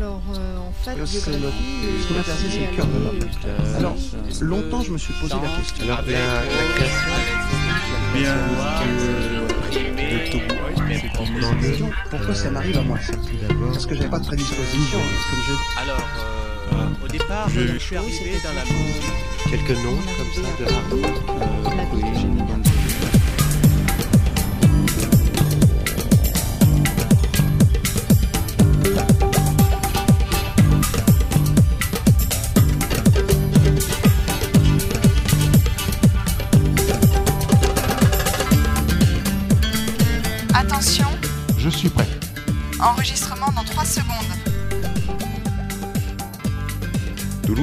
alors euh, en fait, Euh, c'est le cœur de l'homme. Alors, longtemps, je me suis posé la question. Alors, la, la création Bien de, de Togo, c'était La question, pourquoi ça m'arrive à moi ça Parce que j'avais pas de prédisposition, comme je Alors, euh, au départ, Je- je suis arrivé dans la musique. quelques noms comme ça de hard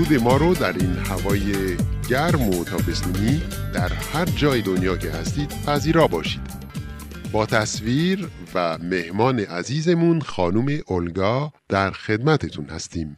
درود ما رو در این هوای گرم و تابستونی در هر جای دنیا که هستید پذیرا باشید. با تصویر و مهمان عزیزمون خانم اولگا در خدمتتون هستیم.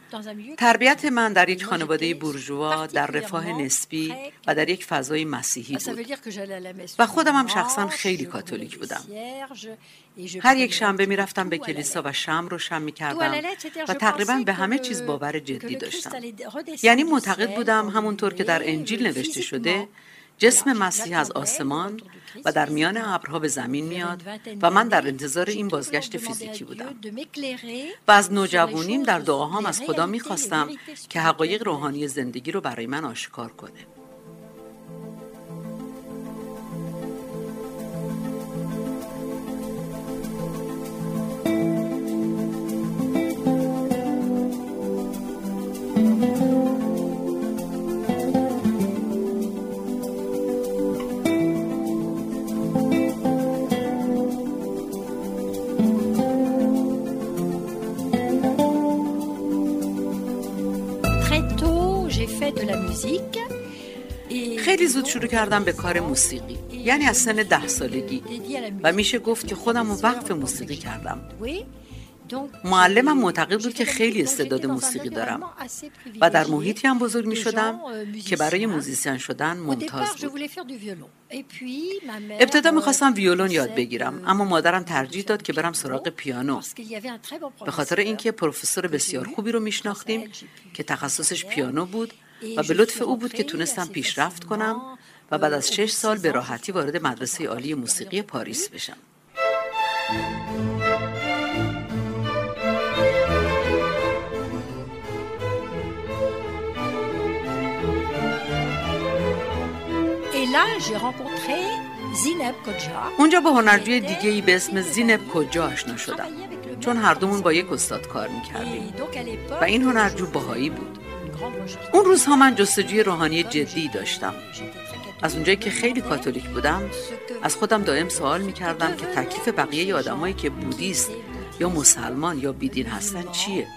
تربیت من در یک خانواده بورژوا در رفاه نسبی و در یک فضای مسیحی بود. و خودم هم شخصا خیلی کاتولیک بودم. هر یک شنبه می رفتم به کلیسا و شم رو شم می کردم و تقریبا به همه چیز باور جدی داشتم. یعنی معتقد بودم همونطور که در انجیل نوشته شده جسم مسیح از آسمان و در میان ابرها به زمین میاد و من در انتظار این بازگشت فیزیکی بودم. و از نوجوانیم در دعاهام از خدا می‌خواستم که حقایق روحانی زندگی رو برای من آشکار کنه. خیلی زود شروع کردم به کار موسیقی. یعنی از سن ده سالگی. و. میشه گفت که خودم رو وقف موسیقی کردم. معلمم معتقد بود که خیلی استعداد موسیقی دارم. و در. محیطی هم بزرگ می شدم euh, که برای. موزیسین شدن ممتاز بود. ابتدا می‌خواستم ویولون یاد بگیرم اما مادرم ترجیح داد که برم سراغ پیانو. به خاطر اینکه پروفسور بسیار. خوبی رو میشناختیم که تخصصش پیانو بود. و به لطف او بود که تونستم پیشرفت کنم و بعد از شش سال به راحتی وارد مدرسه عالی موسیقی پاریس بشم. اونجا با هنرجوی دیگه ای به اسم زینب کجا آشنا شدم. چون هر دومون با یک استاد کار می‌کردیم. و این هنرجو باهایی بود. اون روزها من جستجوی روحانی جدی داشتم. از اونجایی که خیلی کاتولیک بودم از خودم دائم سوال می‌کردم که تکلیف بقیه آدمایی که بودیست یا مسلمان یا بیدین هستن چیه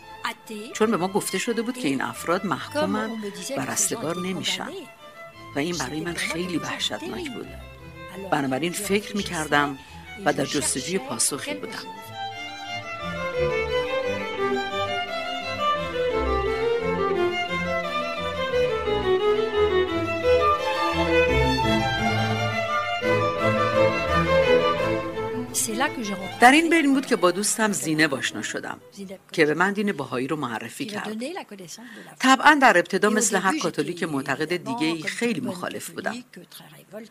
چون به ما گفته شده بود که این افراد محکومن و رستگار نمیشن. و این برای من خیلی وحشتناک بود بنابراین فکر می‌کردم و در جستجوی پاسخی بودم در این بین بود که با دوستم زینه آشنا شدم که به من دین بهایی رو معرفی کرد. طبعا در ابتدا مثل هر کاتولیک معتقد دیگه ای خیلی مخالف بودم.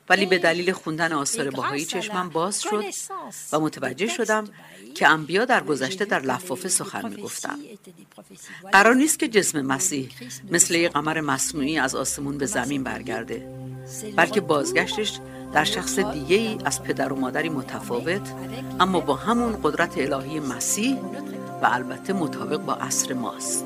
ولی به دلیل خوندن آثار بهایی à چشمم باز شد و متوجه شدم که انبیا در گذشته در لفافه سخن می‌گفتند. قرار نیست که جسم مسیح مثل یک قمر. مصنوعی از آسمون به زمین برگرده بلکه بازگشتش در شخص دیگه ای از پدر و مادری متفاوت اما با همون قدرت الهی مسیح و البته مطابق با عصر ماست.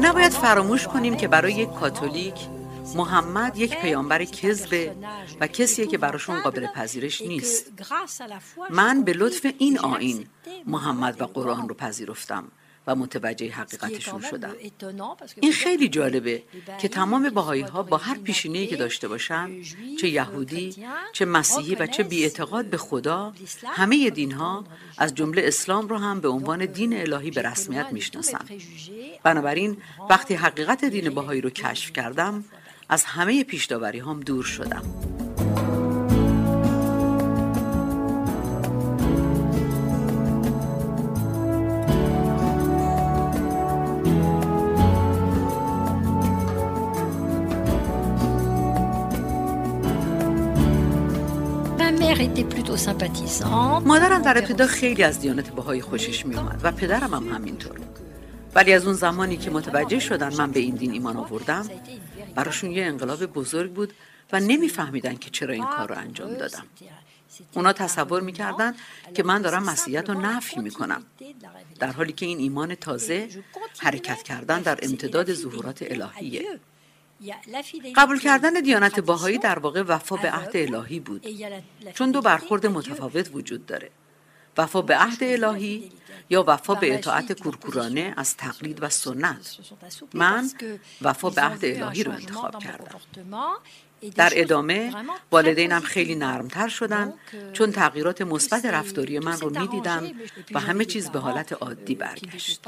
نباید فراموش کنیم که برای یک کاتولیک محمد یک پیامبر کذبه و کسیه که براشون قابل پذیرش نیست. من به لطف این آین محمد و قرآن رو پذیرفتم. و متوجه حقیقتشون شدم. این خیلی جالبه که تمام باهایی ها با هر پیشینه‌ای که داشته باشن چه یهودی چه مسیحی و چه بیاعتقاد به خدا همه دین ها از جمله اسلام رو هم به عنوان دین الهی به رسمیت می‌شناسن. بنابراین وقتی حقیقت دین باهایی رو کشف کردم از همه پیشداوری هم دور شدم. مادرم در ابتدا خیلی از دیانت بهایی خوشش می اومد و پدرم هم همینطور ولی از اون زمانی که متوجه شدن من به این دین ایمان آوردم براشون یه انقلاب بزرگ بود و نمیفهمیدن که چرا این کار رو انجام دادم. اونا تصور می‌کردن که من دارم مسیحیت رو نفی می‌کنم در حالی که این ایمان تازه حرکت کردن در امتداد ظهورات الهیه. قبول کردن دیانت باهایی در واقع وفا به عهد الهی بود. چون دو برخورد متفاوت وجود داره. وفا به عهد الهی یا وفا به اطاعت کورکورانه از تقلید و سنت. من وفا به عهد الهی رو انتخاب کردم. در ادامه والدینم خیلی نرمتر شدن چون تغییرات مثبت رفتاری من رو می‌دیدم و همه چیز به حالت عادی برگشت.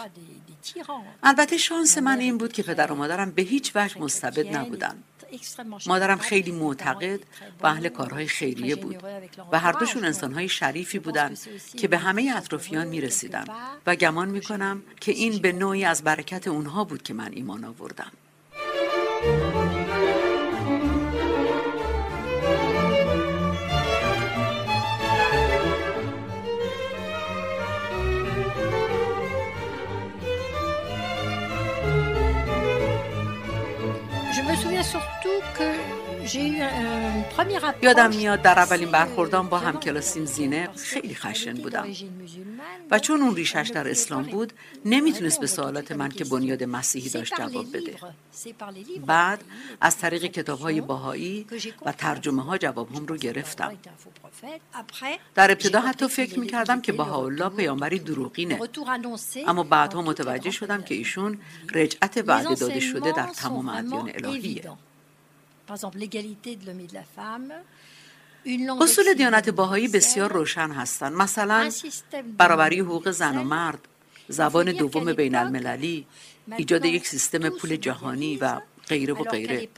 البته شانس من این بود که پدر و مادرم به هیچ وجه مستبد نبودن مادرم خیلی معتقد و اهل کارهای خیریه بود و هر دوشون انسانهای شریفی بودند که به همه اطرافیان می رسیدن و گمان می کنم که این به نوعی از برکت اونها بود که من ایمان آوردم. یادم میاد در اولین برخوردان با هم کلاسیم زینه خیلی خشن بودم. و چون اون ریشش در اسلام بود نمی‌تونست به سوالات من که بنیاد مسیحی داشت جواب بده. بعد از طریق کتاب های باهایی و ترجمه ها جواب هم رو گرفتم. در ابتدا حتی فکر می‌کردم که الله پیامبری دروغینه. اما بعدها متوجه شدم که ایشون رجعت وعده داده شده در تمام ادیان الهیه. اصول دیانت باهایی بسیار روشن هستند. مثلا برابری حقوق زن و مرد زبان دوم بین المللی ایجاد یک سیستم پول جهانی و غیره و غیره.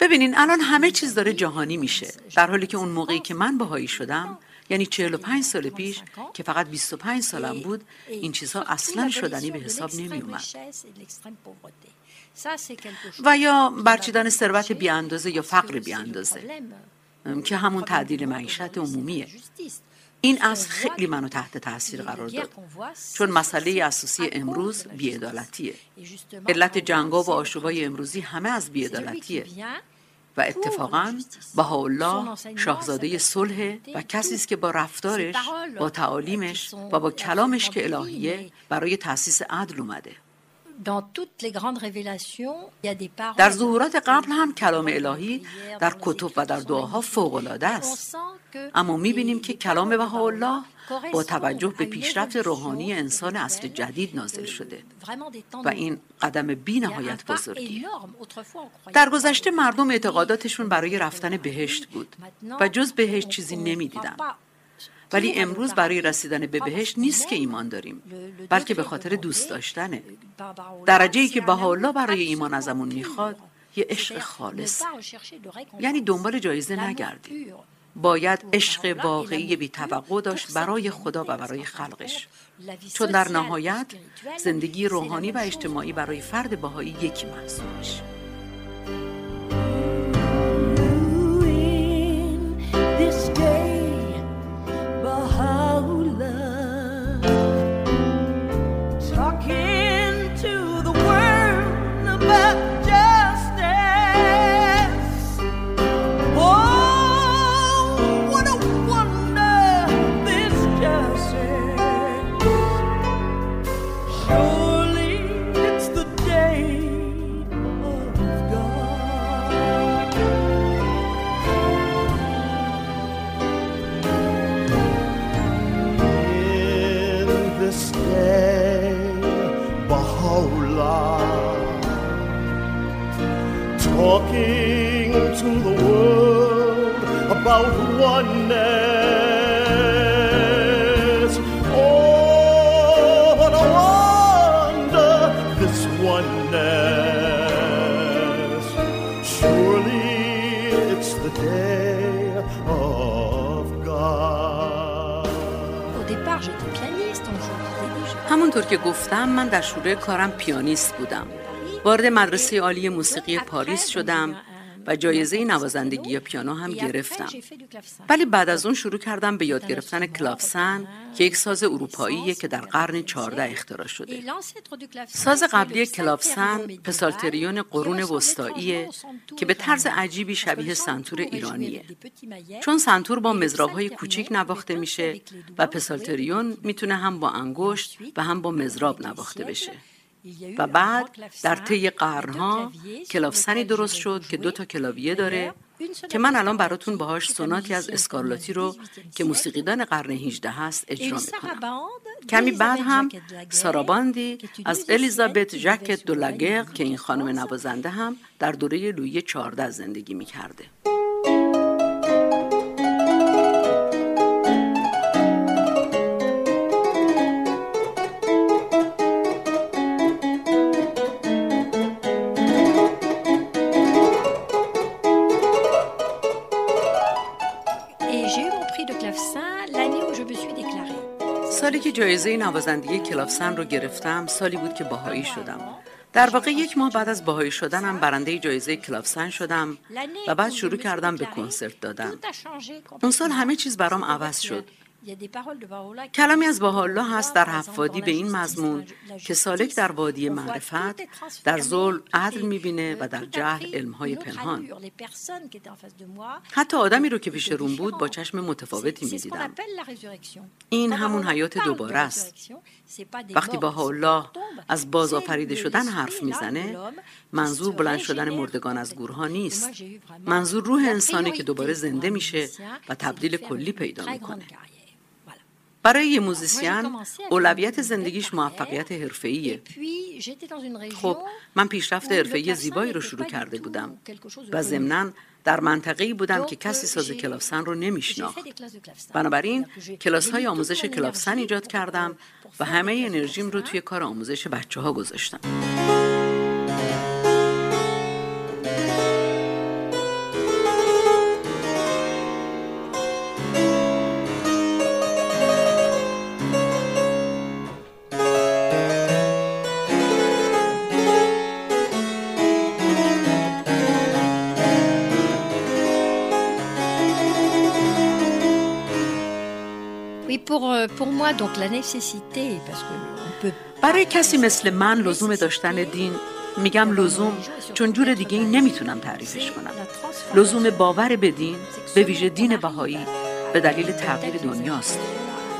ببینین الان همه چیز داره جهانی میشه. در حالی که اون موقعی که من باهایی شدم یعنی 45 سال پیش که فقط 25 سالم بود این چیزها اصلا شدنی به حساب نمی اومد و یا برچیدن ثروت بیاندازه یا فقر بیاندازه که همون تعدیل معیشت عمومیه. این از خیلی منو تحت تاثیر قرار داد. چون مسئله اساسی امروز بیعدالتیه. علت جنگا و آشوبای امروزی همه از بیعدالتیه. و اتفاقا الله شاهزاده صلح و کسی است که با رفتارش با تعالیمش و با کلامش که الهیه برای تاسیس عدل اومده. در ظهورات قبل هم کلام الهی در کتب و در دعاها فوقالعاده است. اما می‌بینیم که کلام بهاءالله با توجه به پیشرفت روحانی انسان اصل جدید نازل شده. و این قدم بی نهایت بزرگی در گذشته مردم اعتقاداتشون برای رفتن بهشت بود و جز بهشت چیزی نمی‌دیدن. ولی امروز برای رسیدن به بهشت نیست که ایمان داریم بلکه به خاطر دوست داشتنه. درجه ای که الله برای ایمان ازمون می‌خواد یه عشق خالص. یعنی دنبال جایزه نگردیم. باید عشق واقعی بی توقع داشت برای خدا و برای خلقش. چون در نهایت زندگی روحانی و اجتماعی برای فرد باهایی یکی محسوب میشه. About oneness. Oh, what a wonder this oneness. Surely it's the day of God. Au départ, j'étais pianiste, je disais déjà. همونطور که گفتم من در شروع کارم پیانیست بودم وارد مدرسه عالی موسیقی پاریس شدم و جایزه نوازندگی پیانو هم گرفتم. ولی بعد از اون شروع کردم به یاد گرفتن کلافسن که یک ساز اروپاییه که در قرن 14 اختراع شده. ساز قبلی کلافسن پسالتریون قرون وسطاییه که به طرز عجیبی شبیه سنتور ایرانیه. چون سنتور با مزراب کوچیک نواخته میشه و پسالتریون می‌تونه هم با انگشت و هم با مزراب نواخته بشه. و بعد در طی قرنها کلافسنی درست شد که دو تا کلاویه داره که من الان براتون باهاش سوناتی از اسکارلاتی رو که موسیقیدان قرن 18 هست اجرا می‌کنم. کمی بعد هم ساراباندی از الیزابت ژاکت دولاگر که این خانم نوازنده هم در دوره لویی 14 زندگی می‌کرده. که جایزه نوازندگی کلافسن رو گرفتم سالی بود که باهایی شدم. در واقع یک ماه بعد از باهایی شدنم برنده جایزه کلافسن شدم و بعد شروع کردم به کنسرت دادن. اون سال همه چیز برام عوض شد. کلامی از باحالا هست در حفادی به این مضمون که سالک در وادی معرفت در ظلم عدل می‌بینه و در جهل علمهای پنهان. حتی آدمی رو که پیش روم بود با چشم متفاوتی می‌دیدم. این همون حیات دوباره است. وقتی با الله از بازآفریده شدن حرف می‌زنه منظور بلند شدن مردگان از گورها نیست. منظور روح انسانی که دوباره زنده میشه و تبدیل کلی پیدا می‌کنه. برای یه موزیسین اولویت زندگیش موفقیت حرفه‌ایه. خب من پیشرفت حرفه‌ای زیبایی رو شروع کرده بودم و ضمناً در منطقه‌ای بودم که کسی ساز کلافسن رو نمیشناخت. بنابراین کلاس های آموزش کلافسن ایجاد کردم و همه انرژیم رو توی کار آموزش بچه ها گذاشتم. برای کسی مثل من لزوم داشتن دین میگم لزوم چون جور دیگه نمی‌تونم تعریفش کنم. لزوم باور به دین به ویژه دین بهایی به دلیل تغییر دنیاست.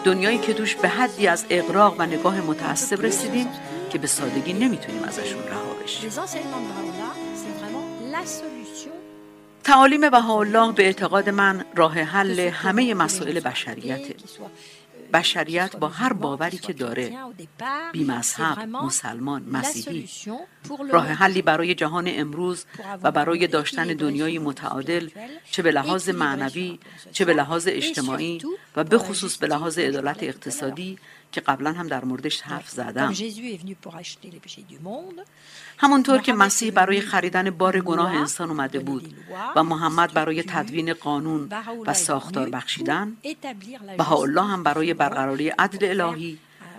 دنیایی که دوش به حدی از اقراق و نگاه متعصب رسیدیم که به سادگی نمی‌تونیم ازشون رها بشیم. تعالیم بهاءالله به اعتقاد من راه حل همه مسائل بشریته. بشریت با هر باوری که داره. بی مذهب، مسلمان، مسیحی. راه حلی برای جهان امروز و برای داشتن دنیای متعادل چه به لحاظ معنوی چه به لحاظ اجتماعی و به خصوص به لحاظ عدالت اقتصادی که قبلا هم در موردش حرف زدم. همونطور که مسیح برای خریدن بار گناه انسان اومده بود و محمد برای تدوین قانون و ساختار بخشیدن. الله هم برای برقراری عدل الهی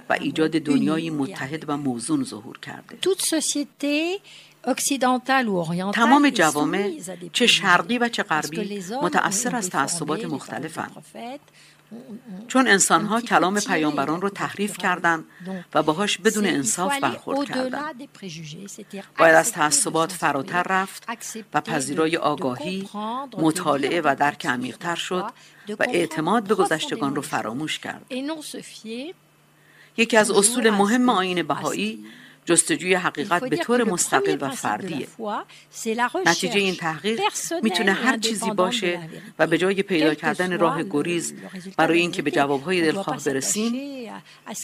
و ایجاد دنیای متحد و موزون ظهور کرده. تمام جوامع چه شرقی و چه غربی متأثر از تعصبات مختلفند چون انسانها کلام پیامبران رو تحریف کردند و باهاش بدون انصاف برخورد کردند. باید از تعصبات فراتر رفت و پذیرای آگاهی مطالعه و درک عمیقتر شد و اعتماد به گذشتگان رو فراموش کرد. یکی از اصول مهم آین بهایی جستجوی حقیقت به طور مستقل و فردیه. نتیجه این تحقیق می‌تونه هر چیزی باشه و به جای پیدا کردن راه گریز برای اینکه به جوابهای دلخواه برسیم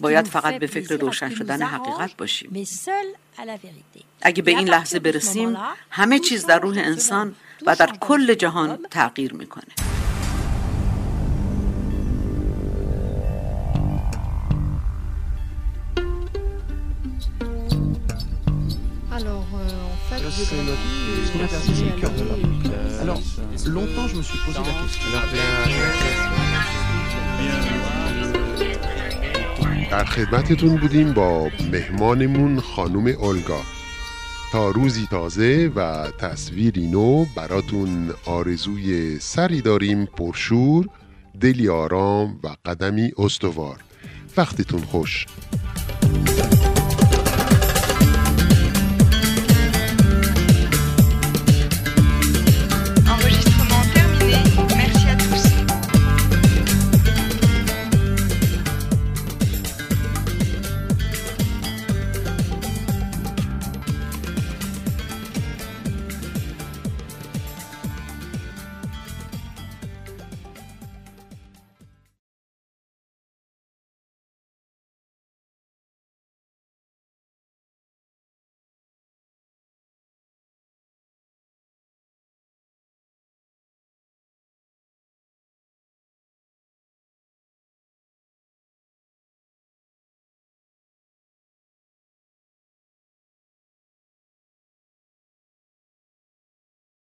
باید فقط به فکر روشن شدن حقیقت باشیم. اگه به این لحظه برسیم همه چیز در روح انسان و در کل جهان تغییر می‌کنه. در خدمتتون بودیم با مهمانمون خانم اولگا. تا روزی تازه و تصویری نو براتون آرزوی سری داریم پرشور دلی آرام و قدمی استوار. وقتتون خوش.